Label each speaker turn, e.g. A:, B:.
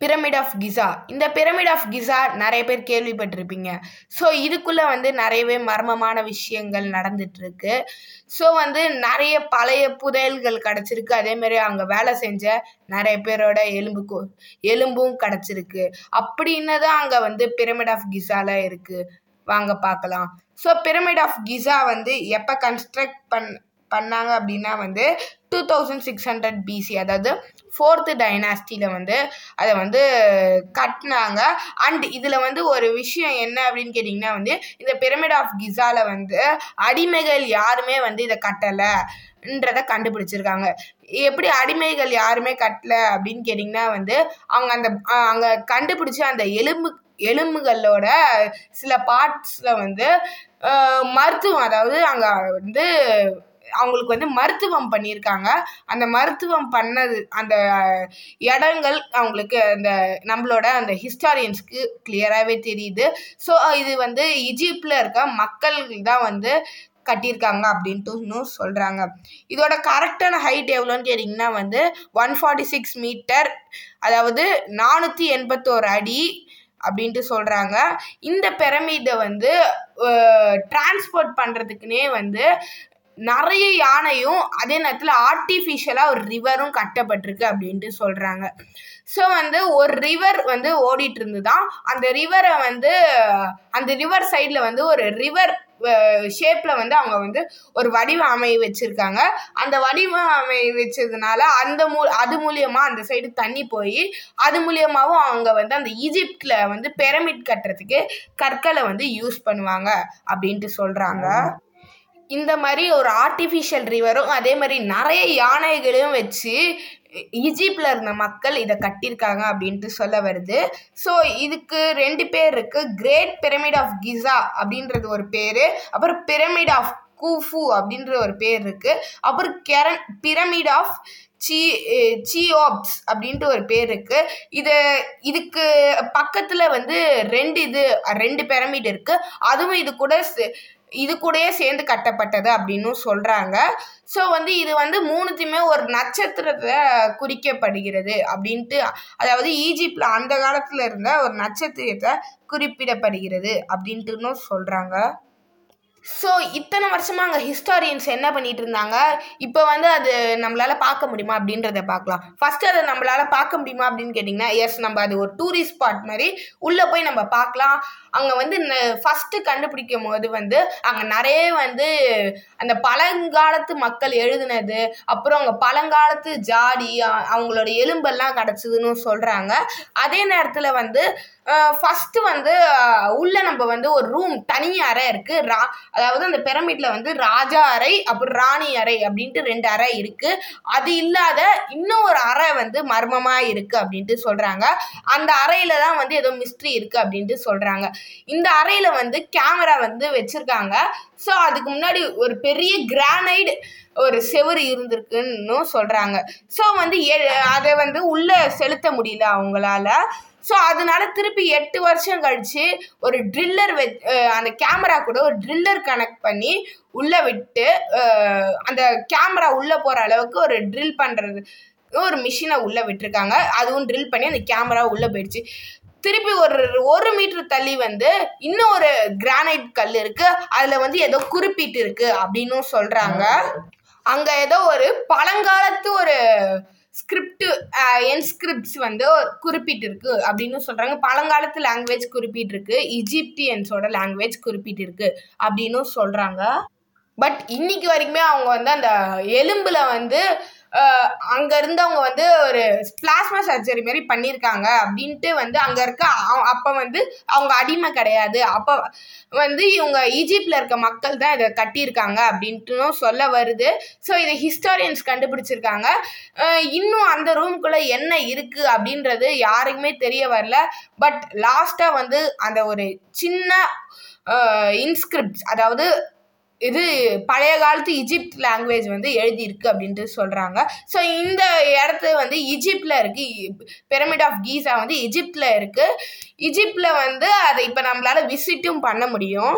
A: Pyramid of கிசா இந்த pyramid of கிசா நிறைய பேர் கேள்விப்பட்டிருப்பீங்க. ஸோ இதுக்குள்ளே வந்து நிறையவே மர்மமான விஷயங்கள் நடந்துட்டுருக்கு. ஸோ வந்து நிறைய பழைய புதையல்கள் கிடச்சிருக்கு. அதேமாரி அங்கே வேலை செஞ்ச நிறைய பேரோட எலும்பு எலும்பும் கிடச்சிருக்கு. அப்படின்னு தான் அங்கே வந்து பிரமிட் ஆஃப் கிசால இருக்குது வாங்க பார்க்கலாம். ஸோ பிரமிட் ஆஃப் கிசா வந்து எப்போ கன்ஸ்ட்ரக்ட் பண் பண்ணாங்க அப்படின்னா வந்து two thousand six hundred BC அதாவது ஃபோர்த்து டைனாஸ்டியில் வந்து அதை வந்து கட்டினாங்க. அண்ட் இதில் வந்து ஒரு விஷயம் என்ன அப்படின்னு கேட்டிங்கன்னா வந்து இந்த பிரமிட் ஆஃப் கிசாவில் வந்து அடிமைகள் யாருமே வந்து இதை கட்டலைன்றதை கண்டுபிடிச்சிருக்காங்க. எப்படி அடிமைகள் யாருமே கட்டலை அப்படின்னு கேட்டிங்கன்னா வந்து அவங்க அந்த அங்கே கண்டுபிடிச்ச அந்த எலும்பு எலும்புகளோட சில பார்ட்ஸில் வந்து மருத்துவம் அதாவது அங்கே வந்து அவங்களுக்கு வந்து மருத்துவம் பண்ணியிருக்காங்க. அந்த மருத்துவம் பண்ணது அந்த இடங்கள் அவங்களுக்கு அந்த நம்மளோட அந்த ஹிஸ்டாரியன்ஸ்க்கு கிளியராகவே தெரியுது. ஸோ இது வந்து இஜிப்டில் இருக்க மக்கள் தான் வந்து கட்டியிருக்காங்க அப்படின்ட்டு சொல்கிறாங்க இதோட கரெக்டான ஹைட் எவ்வளோன்னு கேட்டிங்கன்னா வந்து ஒன் ஃபார்ட்டி சிக்ஸ் மீட்டர் அதாவது நானூற்றி எண்பத்தோரு அடி அப்படின்ட்டு சொல்கிறாங்க இந்த பிரமிடை வந்து டிரான்ஸ்போர்ட் பண்ணுறதுக்குனே வந்து நிறைய யானையும் அதே நேரத்தில் ஆர்டிஃபிஷியலாக ஒரு ரிவரும் கட்டப்பட்டிருக்கு அப்படின்ட்டு சொல்கிறாங்க ஸோ வந்து ஒரு ரிவர் வந்து ஓடிட்டு இருந்துதான் அந்த ரிவரை வந்து அந்த ரிவர் சைடில் வந்து ஒரு ரிவர் ஷேப்பில் வந்து அவங்க வந்து ஒரு வடிவம் அமைய வச்சுருக்காங்க. அந்த வடிவம் அமைய வச்சதுனால அந்த மூ அது மூலியமாக அந்த சைடு தண்ணி போய் அது மூலியமாகவும் அவங்க வந்து அந்த ஈஜிப்டில் வந்து பிரமிட் கட்டுறதுக்கு கற்களை வந்து யூஸ் பண்ணுவாங்க அப்படின்ட்டு சொல்கிறாங்க இந்த மாதிரி ஒரு ஆர்டிஃபிஷியல் ரிவரும் அதே மாதிரி நிறைய யானைகளையும் வச்சு ஈஜிப்டில் இருந்த மக்கள் இதை கட்டியிருக்காங்க அப்படின்ட்டு சொல்ல வருது. ஸோ இதுக்கு ரெண்டு பேர் இருக்கு. கிரேட் பிரமிட் ஆஃப் கிசா அப்படின்றது ஒரு பேர். அப்புறம் பிரமிட் ஆஃப் கூஃபு அப்படின்ற ஒரு பேர் இருக்கு. அப்புறம் கெரன் பிரமிட் ஆஃப் சி சியோப்ஸ் அப்படின்ட்டு ஒரு பேர் இருக்கு. இது இதுக்கு பக்கத்தில் வந்து ரெண்டு இது ரெண்டு பிரமிட் இருக்கு. அதுவும் இது கூட சே- இது கூடயே சேர்ந்து கட்டப்பட்டது அப்படின்னும் சொல்கிறாங்க ஸோ வந்து இது வந்து மூணுத்தையுமே ஒரு நட்சத்திரத்தை குறிக்கப்படுகிறது அப்படின்ட்டு அதாவது ஈஜிப்டில் அந்த காலத்தில் இருந்த ஒரு நட்சத்திரத்தை குறிப்பிடப்படுகிறது அப்படின்ட்டுன்னு சொல்கிறாங்க ஸோ இத்தனை வருஷமாக அங்கே ஹிஸ்டாரியன்ஸ் என்ன பண்ணிட்டு இருந்தாங்க இப்போ வந்து அது நம்மளால் பார்க்க முடியுமா அப்படின்றத பார்க்கலாம். ஃபஸ்ட்டு அதை நம்மளால் பார்க்க முடியுமா அப்படின்னு கேட்டிங்கன்னா எஸ் நம்ம அது ஒரு டூரிஸ்ட் ஸ்பாட் மாதிரி உள்ளே போய் நம்ம பார்க்கலாம். அங்கே வந்து ஃபஸ்ட்டு கண்டுபிடிக்கும் போது வந்து அங்கே நிறைய வந்து அந்த பழங்காலத்து மக்கள் எழுதுனது அப்புறம் அங்கே பழங்காலத்து ஜாடி அவங்களோட எலும்பெல்லாம் கிடச்சிதுன்னு சொல்கிறாங்க அதே நேரத்தில் வந்து ஃபஸ்ட்டு வந்து உள்ளே நம்ம வந்து ஒரு ரூம் தனி அறை இருக்குது ரா அதாவது அந்த பிரமிட்ல வந்து ராஜா அறை அப்புறம் ராணி அறை அப்படின்ட்டு ரெண்டு அறை இருக்குது அது இல்லாத இன்னும் ஒரு அறை வந்து மர்மமாக இருக்குது அப்படின்ட்டு சொல்கிறாங்க அந்த அறையில தான் வந்து ஏதோ மிஸ்ட்ரி இருக்குது அப்படின்ட்டு சொல்கிறாங்க இந்த அறையில் வந்து கேமரா வந்து வச்சுருக்காங்க. ஸோ அதுக்கு முன்னாடி ஒரு பெரிய கிரானைட் ஒரு செவுரு இருந்திருக்குன்னு சொல்கிறாங்க ஸோ வந்து அதை வந்து உள்ளே செலுத்த முடியல அவங்களால. ஸோ அதனால திருப்பி எட்டு வருஷம் கழிச்சு ஒரு ட்ரில்லர் வெ அந்த கேமரா கூட ஒரு ட்ரில்லர் கனெக்ட் பண்ணி உள்ளே விட்டு அந்த கேமரா உள்ளே போகிற அளவுக்கு ஒரு ட்ரில் பண்ணுறது ஒரு மிஷினை உள்ளே விட்டுருக்காங்க. அதுவும் ட்ரில் பண்ணி அந்த கேமரா உள்ளே போயிடுச்சு. திருப்பி ஒரு ஒரு மீட்டர் தள்ளி வந்து இன்னும் ஒரு கிரானைட் கல் இருக்கு. அதில் வந்து ஏதோ குறிப்பிட்டு இருக்கு அப்படின்னும் சொல்கிறாங்க அங்கே ஏதோ ஒரு பழங்காலத்து ஒரு ஸ்கிரிப்டு என்ஸ்கிரிப்ட்ஸ் வந்து குறிப்பிட்டிருக்கு அப்படின்னு சொல்கிறாங்க பழங்காலத்து லாங்குவேஜ் குறிப்பிட்டிருக்கு. இஜிப்டியன்ஸோட லாங்குவேஜ் குறிப்பிட்டிருக்கு அப்படின்னு சொல்கிறாங்க பட் இன்னைக்கு வரைக்குமே அவங்க வந்து அந்த எலும்பில் வந்து அங்கே இருந்தவங்க வந்து ஒரு பிளாஸ்மா சர்ஜரி மாதிரி பண்ணியிருக்காங்க அப்படின்ட்டு வந்து அங்கே இருக்க அப்போ வந்து அவங்க அடிமை கிடையாது. அப்போ வந்து இவங்க ஈஜிப்டில் இருக்க மக்கள் தான் இதை கட்டியிருக்காங்க அப்படின்ட்டுனும் சொல்ல வருது. ஸோ இதை ஹிஸ்டாரியன்ஸ் கண்டுபிடிச்சிருக்காங்க. இன்னும் அந்த ரூம்குள்ளே என்ன இருக்குது அப்படின்றது யாருக்குமே தெரிய வரல. பட் லாஸ்ட்டாக வந்து அந்த ஒரு சின்ன இன்ஸ்கிரிப்ட்ஸ் அதாவது இது பழைய காலத்து இஜிப்ட் லாங்குவேஜ் வந்து எழுதியிருக்கு அப்படின்ட்டு சொல்கிறாங்க ஸோ இந்த இடத்து வந்து இஜிப்டில் இருக்குது பிரமிட் ஆஃப் கீசா வந்து இஜிப்டில் இருக்குது இஜிப்டில் வந்து அதை இப்போ நம்மளால விசிட்டும் பண்ண முடியும்.